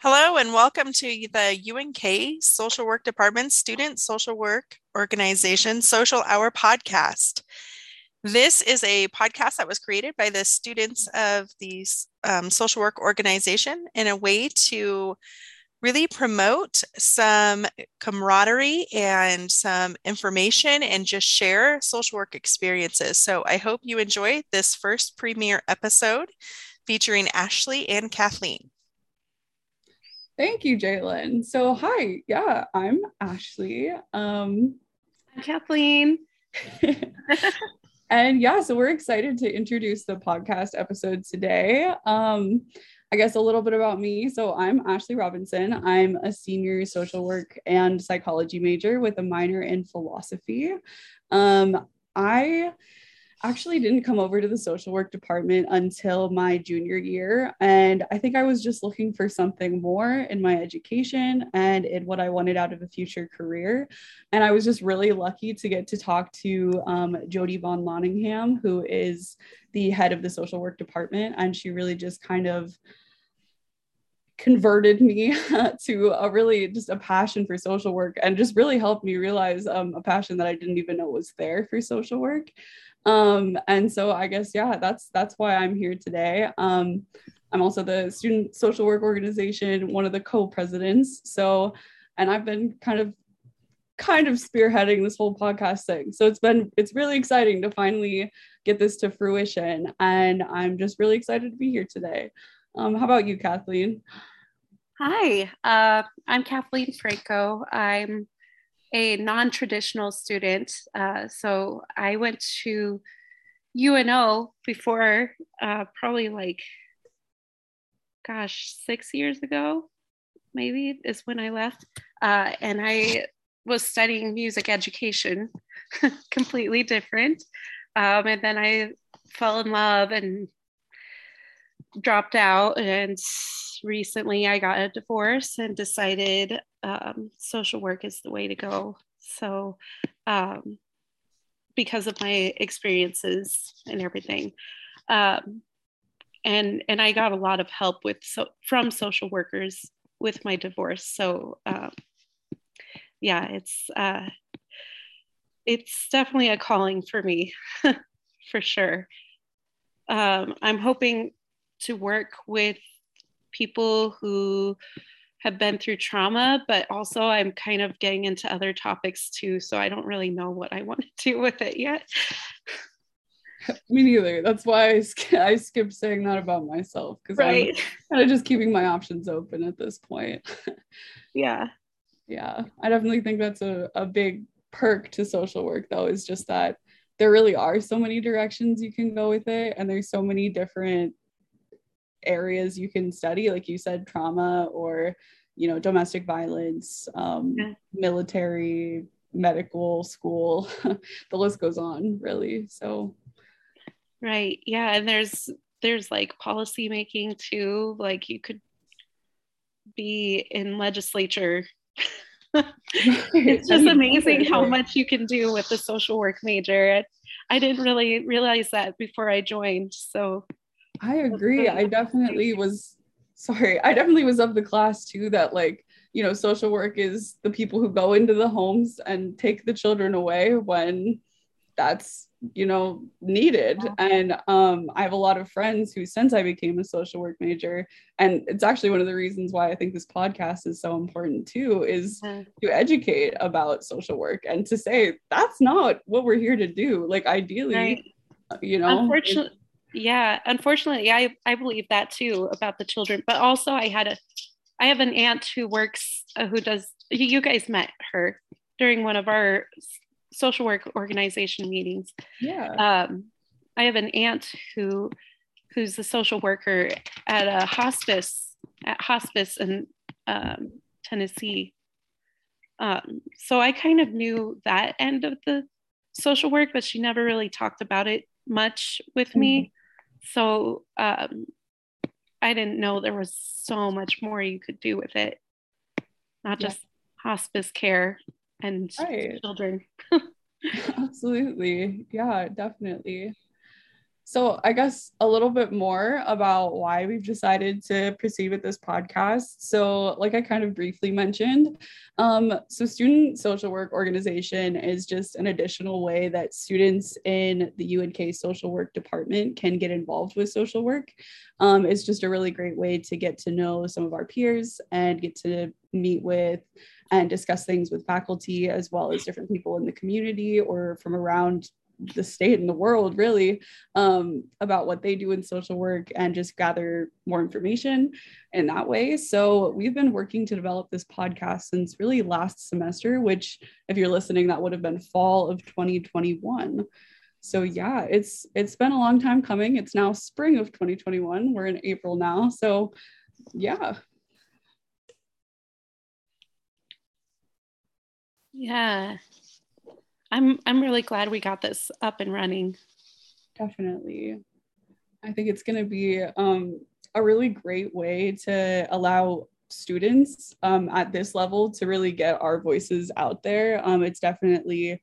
Hello and welcome to the UNK Social Work Department Student Social Work Organization Social Hour podcast. This is a podcast that was created by the students of the um, social work organization in a way to really promote some camaraderie and some information and just share social work experiences. So I hope you enjoy this first premiere episode featuring Ashley and Kathleen. Thank you, Jalen. So, hi, yeah, I'm Ashley. Um, I'm Kathleen. and yeah, so we're excited to introduce the podcast episode today. Um, I guess a little bit about me. So, I'm Ashley Robinson. I'm a senior social work and psychology major with a minor in philosophy. Um, I actually didn't come over to the social work department until my junior year. And I think I was just looking for something more in my education and in what I wanted out of a future career. And I was just really lucky to get to talk to um, Jody Van Laningham, who is the head of the social work department. And she really just kind of converted me to a really just a passion for social work and just really helped me realize um, a passion that I didn't even know was there for social work. Um, and so I guess yeah, that's that's why I'm here today. Um, I'm also the student social work organization, one of the co-presidents. So, and I've been kind of kind of spearheading this whole podcast thing. So it's been it's really exciting to finally get this to fruition, and I'm just really excited to be here today. Um, how about you, Kathleen? Hi, uh, I'm Kathleen Franco. I'm a non-traditional student. Uh, so I went to UNO before uh, probably like, gosh, six years ago, maybe is when I left. Uh, and I was studying music education, completely different. Um, and then I fell in love and dropped out and recently I got a divorce and decided um, social work is the way to go. So, um, because of my experiences and everything, um, and and I got a lot of help with so from social workers with my divorce. So, um, yeah, it's uh, it's definitely a calling for me, for sure. Um, I'm hoping to work with people who have been through trauma, but also I'm kind of getting into other topics too. So I don't really know what I want to do with it yet. Me neither. That's why I, sk- I skipped saying that about myself because right. I'm kind of just keeping my options open at this point. yeah. Yeah. I definitely think that's a, a big perk to social work, though, is just that there really are so many directions you can go with it. And there's so many different areas you can study like you said trauma or you know domestic violence um, yeah. military medical school the list goes on really. So right. Yeah and there's there's like policy making too like you could be in legislature. It's just amazing how much you can do with the social work major. I didn't really realize that before i joined so I agree. I definitely was sorry. I definitely was of the class too that like, you know, social work is the people who go into the homes and take the children away when that's you know needed and um i have a lot of friends who since i became a social work major and it's actually one of the reasons why i think this podcast is so important too is to educate about social work and to say that's not what we're here to do like ideally right. you know unfortunately yeah unfortunately i i believe that too about the children but also i had a i have an aunt who works uh, who does you guys met her during one of our social work organization meetings. Yeah. Um i have an aunt who who's a social worker at a hospice at hospice in um, tennessee. Um, so i kind of knew that end of the social work but she never really talked about it much with mm-hmm. me so um, I didn't know there was so much more you could do with it, not just yeah. hospice care and right. children. Absolutely. Yeah, definitely. So, I guess a little bit more about why we've decided to proceed with this podcast. So, like I kind of briefly mentioned, um, so student social work organization is just an additional way that students in the UNK social work department can get involved with social work. Um, it's just a really great way to get to know some of our peers and get to meet with and discuss things with faculty as well as different people in the community or from around the state and the world really um, about what they do in social work and just gather more information in that way. So we've been working to develop this podcast since really last semester which if you're listening that would have been fall of 2021 so yeah it's it's been a long time coming. It's now spring of 2021 we're in april now. So yeah. Yeah I'm I'm really glad we got this up and running. Definitely. I think it's going to be um, a really great way to allow students um, at this level to really get our voices out there. Um, it's definitely,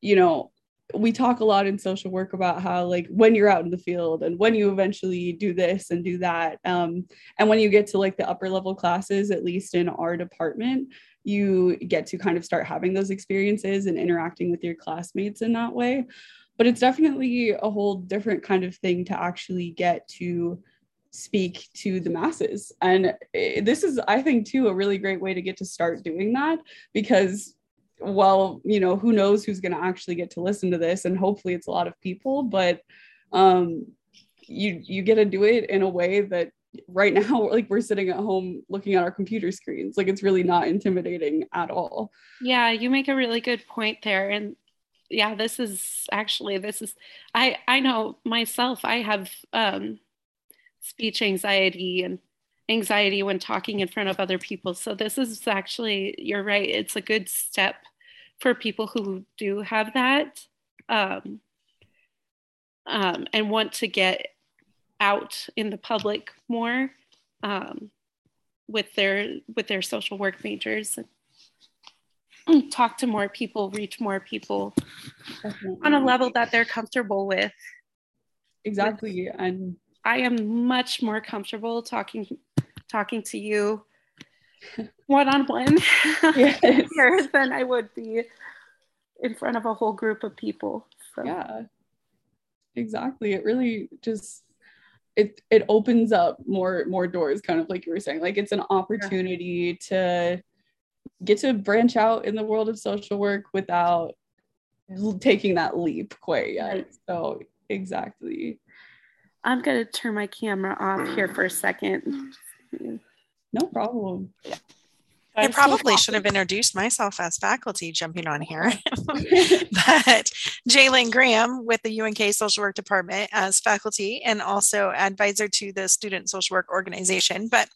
you know, we talk a lot in social work about how like when you're out in the field and when you eventually do this and do that um, and when you get to like the upper level classes at least in our department you get to kind of start having those experiences and interacting with your classmates in that way. But it's definitely a whole different kind of thing to actually get to speak to the masses. And eh, this is, I think, too, a really great way to get to start doing that because well you know who knows who's going to actually get to listen to this and hopefully it's a lot of people but um you you get to do it in a way that right now like we're sitting at home looking at our computer screens. Like it's really not intimidating at all. Yeah you make a really good point there. And yeah this is actually this is i i know myself i have um speech anxiety and anxiety when talking in front of other people. So this is actually you're right it's a good step for people who do have that um, um, and want to get out in the public more um, with their with their social work majors talk to more people reach more people Definitely. on a level that they're comfortable with exactly with, and i am much more comfortable talking talking to you one-on-one yes. here than i would be in front of a whole group of people so. yeah exactly it really just it it opens up more more doors kind of like you were saying like it's an opportunity yeah. to get to branch out in the world of social work without taking that leap quite yet right. so exactly i'm going to turn my camera off here for a second no problem yeah. I probably should have introduced myself as faculty jumping on here. but Jalen Graham with the UNK Social Work Department as faculty and also advisor to the Student Social Work Organization. But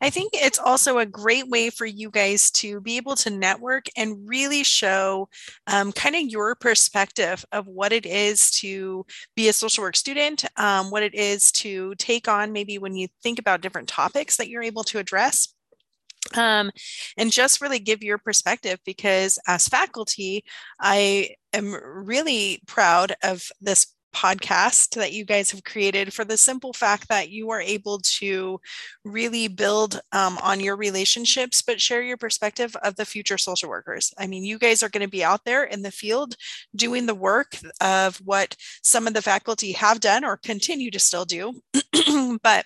I think it's also a great way for you guys to be able to network and really show um, kind of your perspective of what it is to be a social work student, um, what it is to take on maybe when you think about different topics that you're able to address um, and just really give your perspective because as faculty i am really proud of this podcast that you guys have created for the simple fact that you are able to really build um, on your relationships but share your perspective of the future social workers. I mean you guys are going to be out there in the field doing the work of what some of the faculty have done or continue to still do. But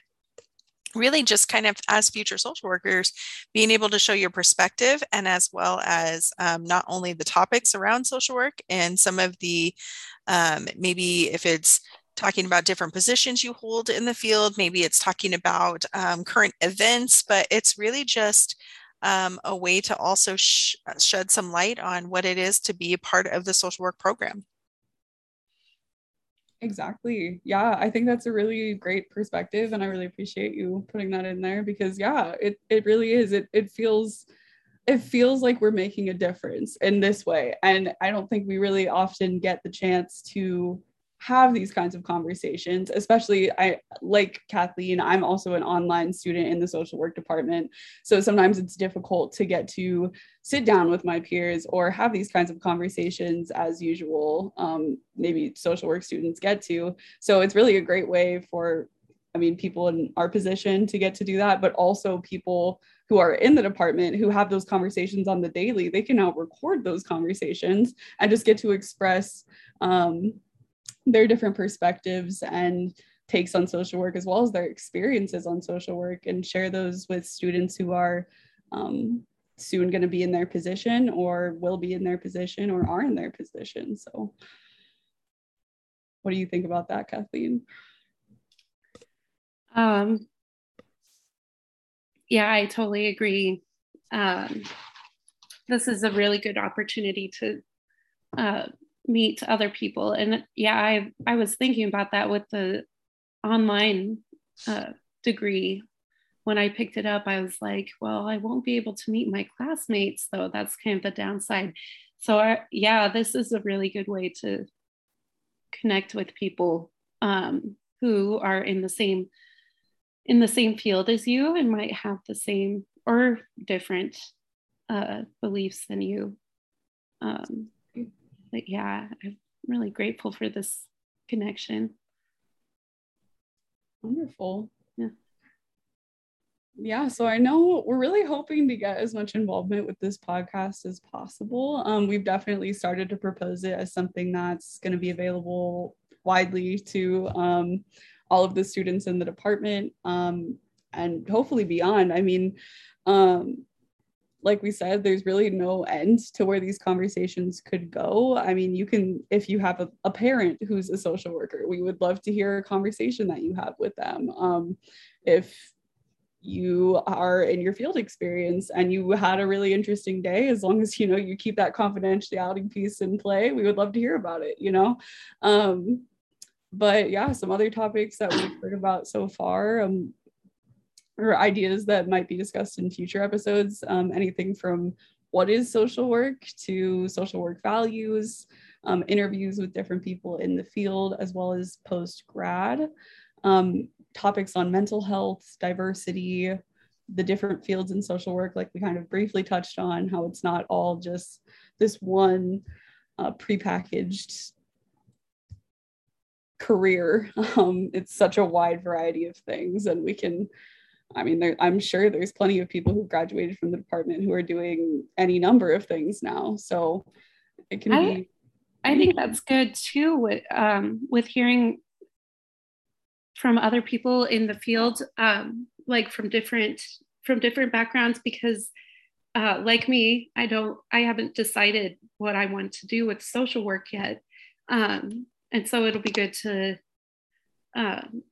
really just kind of as future social workers being able to show your perspective and as well as um, not only the topics around social work and some of the um, maybe if it's talking about different positions you hold in the field maybe it's talking about um, current events but it's really just um, a way to also sh- shed some light on what it is to be a part of the social work program Exactly. Yeah, I think that's a really great perspective and I really appreciate you putting that in there because yeah, it it really is. It it feels it feels like we're making a difference in this way and I don't think we really often get the chance to have these kinds of conversations especially i like kathleen i'm also an online student in the social work department. So sometimes it's difficult to get to sit down with my peers or have these kinds of conversations as usual um, maybe social work students get to. So it's really a great way for i mean people in our position to get to do that but also people who are in the department who have those conversations on the daily they can now record those conversations and just get to express um, their different perspectives and takes on social work as well as their experiences on social work and share those with students who are um, soon going to be in their position or will be in their position or are in their position. So what do you think about that kathleen? Um, yeah i totally agree. Um, this is a really good opportunity to uh, meet other people. And yeah i i was thinking about that with the online uh, degree. When i picked it up i was like well i won't be able to meet my classmates though. That's kind of the downside. So I, yeah this is a really good way to connect with people um, who are in the same in the same field as you and might have the same or different uh, beliefs than you. Um, but yeah, I'm really grateful for this connection. Wonderful. Yeah. Yeah, so I know we're really hoping to get as much involvement with this podcast as possible. Um, we've definitely started to propose it as something that's going to be available widely to um, all of the students in the department um, and hopefully beyond. I mean, um, like we said, there's really no end to where these conversations could go. I mean, you can, if you have a, a parent who's a social worker, we would love to hear a conversation that you have with them. Um, if you are in your field experience and you had a really interesting day as long as you know you keep that confidentiality piece in play we would love to hear about it you know um, but yeah some other topics that we've heard about so far um, or ideas that might be discussed in future episodes. Um, anything from what is social work to social work values, um, interviews with different people in the field, as well as post grad, um, topics on mental health, diversity, the different fields in social work, like we kind of briefly touched on, how it's not all just this one uh, prepackaged career. Um, it's such a wide variety of things, and we can I mean, there, I'm sure there's plenty of people who graduated from the department who are doing any number of things now. So it can I, be. I think that's good too. With um, with hearing from other people in the field, um, like from different from different backgrounds, because uh, like me, I don't, I haven't decided what I want to do with social work yet, um, and so it'll be good to um,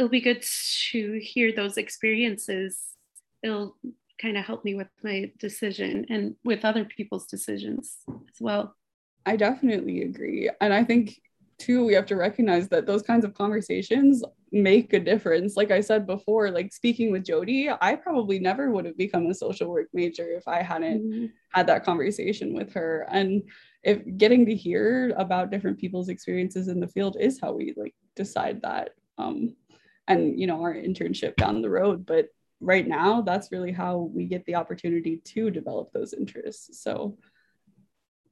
it'll be good to hear those experiences. It'll kind of help me with my decision and with other people's decisions as well. I definitely agree. And I think too we have to recognize that those kinds of conversations make a difference like i said before like speaking with jody i probably never would have become a social work major if i hadn't mm-hmm. had that conversation with her and if getting to hear about different people's experiences in the field is how we like decide that um and you know our internship down the road but right now that's really how we get the opportunity to develop those interests. So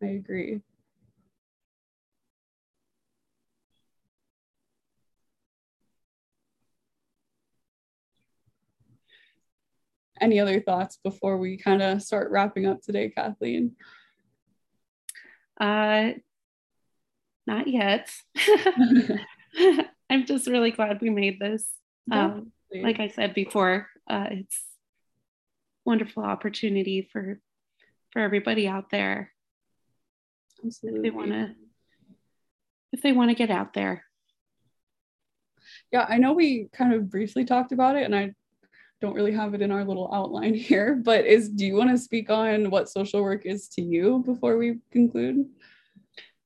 i agree. Any other thoughts before we kind of start wrapping up today kathleen? Uh not yet I'm just really glad we made this. Um, like I said before, uh, it's wonderful opportunity for for everybody out there. Absolutely. If they want to, if they want to get out there. Yeah, I know we kind of briefly talked about it, and I don't really have it in our little outline here. But is do you want to speak on what social work is to you before we conclude?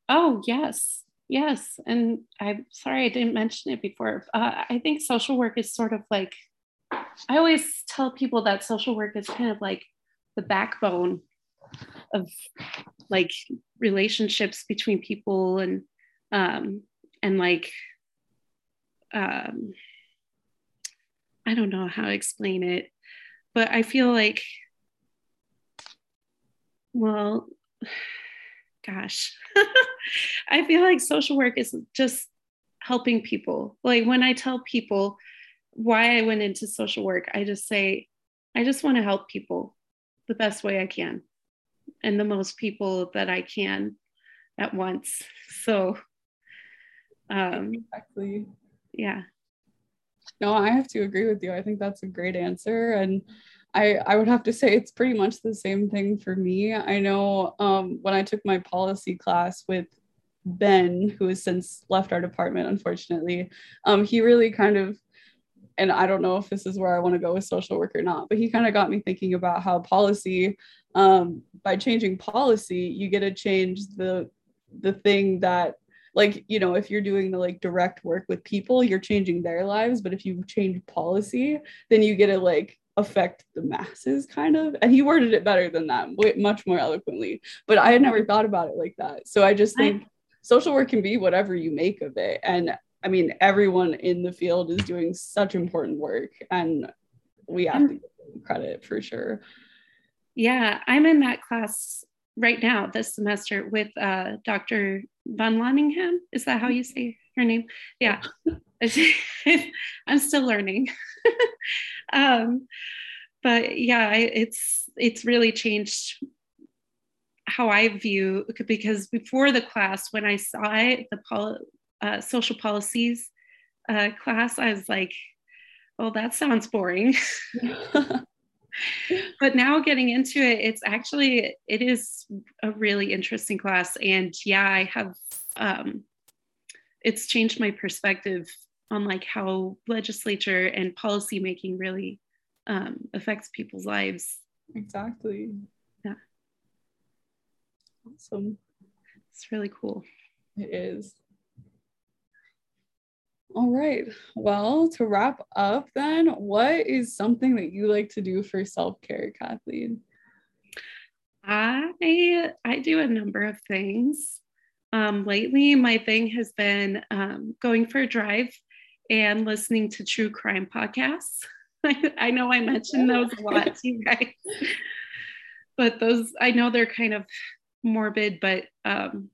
Oh yes. Yes, and I'm sorry I didn't mention it before. Uh, I think social work is sort of like I always tell people that social work is kind of like the backbone of like relationships between people and um, and like um I don't know how to explain it, but I feel like well gosh i feel like social work is just helping people. Like when i tell people why i went into social work i just say i just want to help people the best way i can and the most people that i can at once. So um exactly. yeah. No i have to agree with you. I think that's a great answer and I, I would have to say it's pretty much the same thing for me. I know um, when I took my policy class with Ben, who has since left our department, unfortunately, um, he really kind of, and I don't know if this is where I want to go with social work or not, but he kind of got me thinking about how policy, um, by changing policy, you get to change the the thing that like you know if you're doing the like direct work with people you're changing their lives but if you change policy then you get to like affect the masses kind of. And he worded it better than that much more eloquently. But i had never thought about it like that. So i just think I, social work can be whatever you make of it. And i mean everyone in the field is doing such important work. And we have to give them credit for sure. Yeah i'm in that class right now this semester with uh, dr Van Laningham. Is that how you say her name? Yeah. I'm still learning um, but yeah, it's it's really changed how I view because before the class, when I saw it, the pol- uh, social policies uh, class, I was like, "Oh, that sounds boring." but now getting into it, it's actually it is a really interesting class, and yeah, I have um, it's changed my perspective on like how legislature and policy making really um, affects people's lives. Exactly. Yeah. Awesome. It's really cool. It is. All right. Well, to wrap up, then, what is something that you like to do for self care, Kathleen? I I do a number of things. Um, lately, my thing has been um, going for a drive and listening to true crime podcasts. I know I mentioned those a lot to you guys, but those I know they're kind of morbid, but um,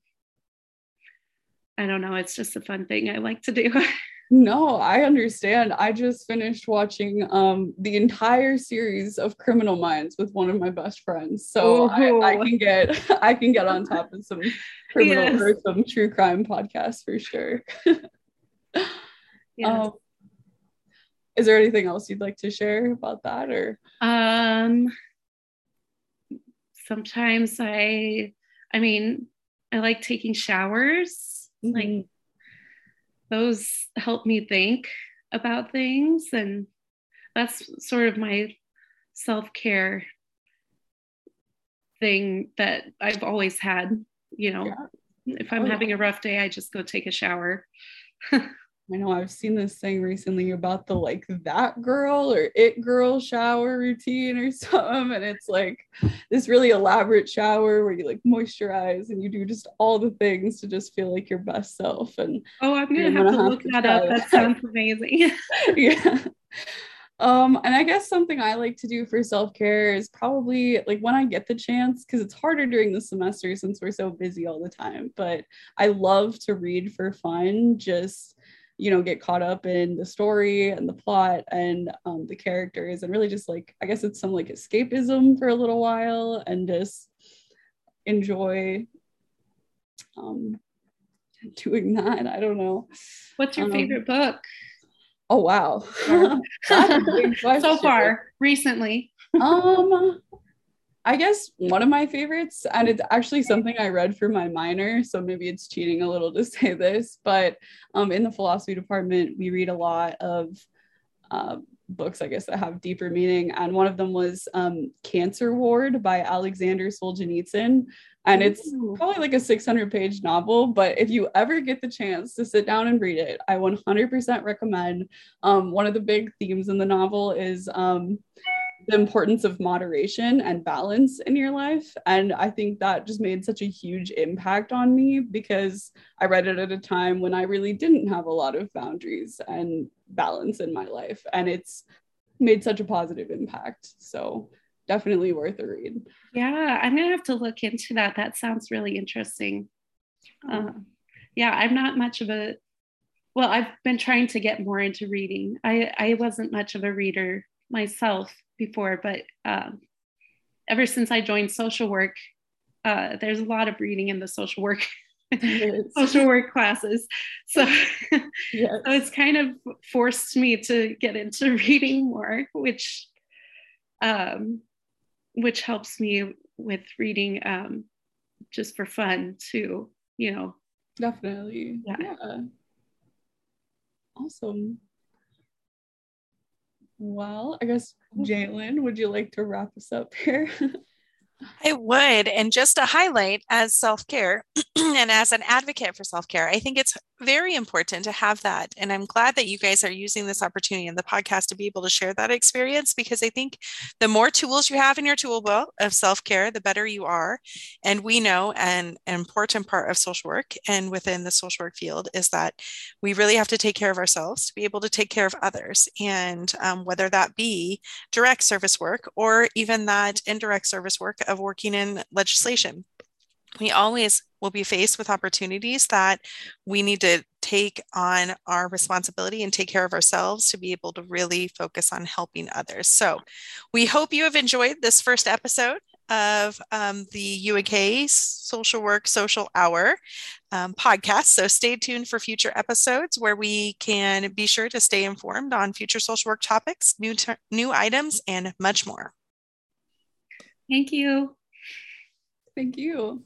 I don't know. It's just a fun thing I like to do. No, I understand. I just finished watching um the entire series of Criminal Minds with one of my best friends. So I, I, can get I can get on top of some criminal yes. or some true crime podcasts for sure. Yeah. Um, is there anything else you'd like to share about that or? Um, sometimes I, I mean, I like taking showers. Mm-hmm. Like those help me think about things, and that's sort of my self care thing that I've always had. You know, yeah. if I'm oh, having a rough day, I just go take a shower. I know I've seen this thing recently about the like that girl or it girl shower routine or something. And it's like this really elaborate shower where you like moisturize and you do just all the things to just feel like your best self. And oh, I'm gonna, have, to have look to that up. That sounds amazing. yeah. Um, and I guess something I like to do for self-care is probably like when I get the chance, because it's harder during the semester since we're so busy all the time. But I love to read for fun, just you know get caught up in the story and the plot and um, the characters and really just like i guess it's some like escapism for a little while and just enjoy um doing that. I don't know. What's your um, favorite book? Oh wow. So far recently. Um I guess one of my favorites, and it's actually something I read for my minor, so maybe it's cheating a little to say this, but um, in the philosophy department, we read a lot of uh, books, I guess, that have deeper meaning. And one of them was um, Cancer Ward by Alexander Solzhenitsyn. And it's Ooh. probably like a 600 page novel, but if you ever get the chance to sit down and read it, I 100% recommend. Um, one of the big themes in the novel is um, the importance of moderation and balance in your life. And I think that just made such a huge impact on me because I read it at a time when I really didn't have a lot of boundaries and balance in my life. And it's made such a positive impact. So definitely worth a read. Yeah, I'm gonna have to look into that. That sounds really interesting. Uh, yeah, I'm not much of a well, I've been trying to get more into reading. I, I wasn't much of a reader myself before, but um, ever since I joined social work, uh, there's a lot of reading in the social work social work classes. So, yes. so it's kind of forced me to get into reading more, which um, which helps me with reading um, just for fun too. You know, definitely. Yeah. yeah. Awesome. Well, I guess mm-hmm. Jalen, would you like to wrap us up here? I would. And just to highlight as self care and as an advocate for self care, I think it's very important to have that. And I'm glad that you guys are using this opportunity in the podcast to be able to share that experience because I think the more tools you have in your tool belt of self care, the better you are. And we know an, an important part of social work and within the social work field is that we really have to take care of ourselves to be able to take care of others. And um, whether that be direct service work or even that indirect service work of working in legislation we always will be faced with opportunities that we need to take on our responsibility and take care of ourselves to be able to really focus on helping others. So, we hope you have enjoyed this first episode of um, the UNK Social Work Social Hour um, podcast. So, stay tuned for future episodes where we can be sure to stay informed on future social work topics, new, ter- new items, and much more. Thank you. Thank you.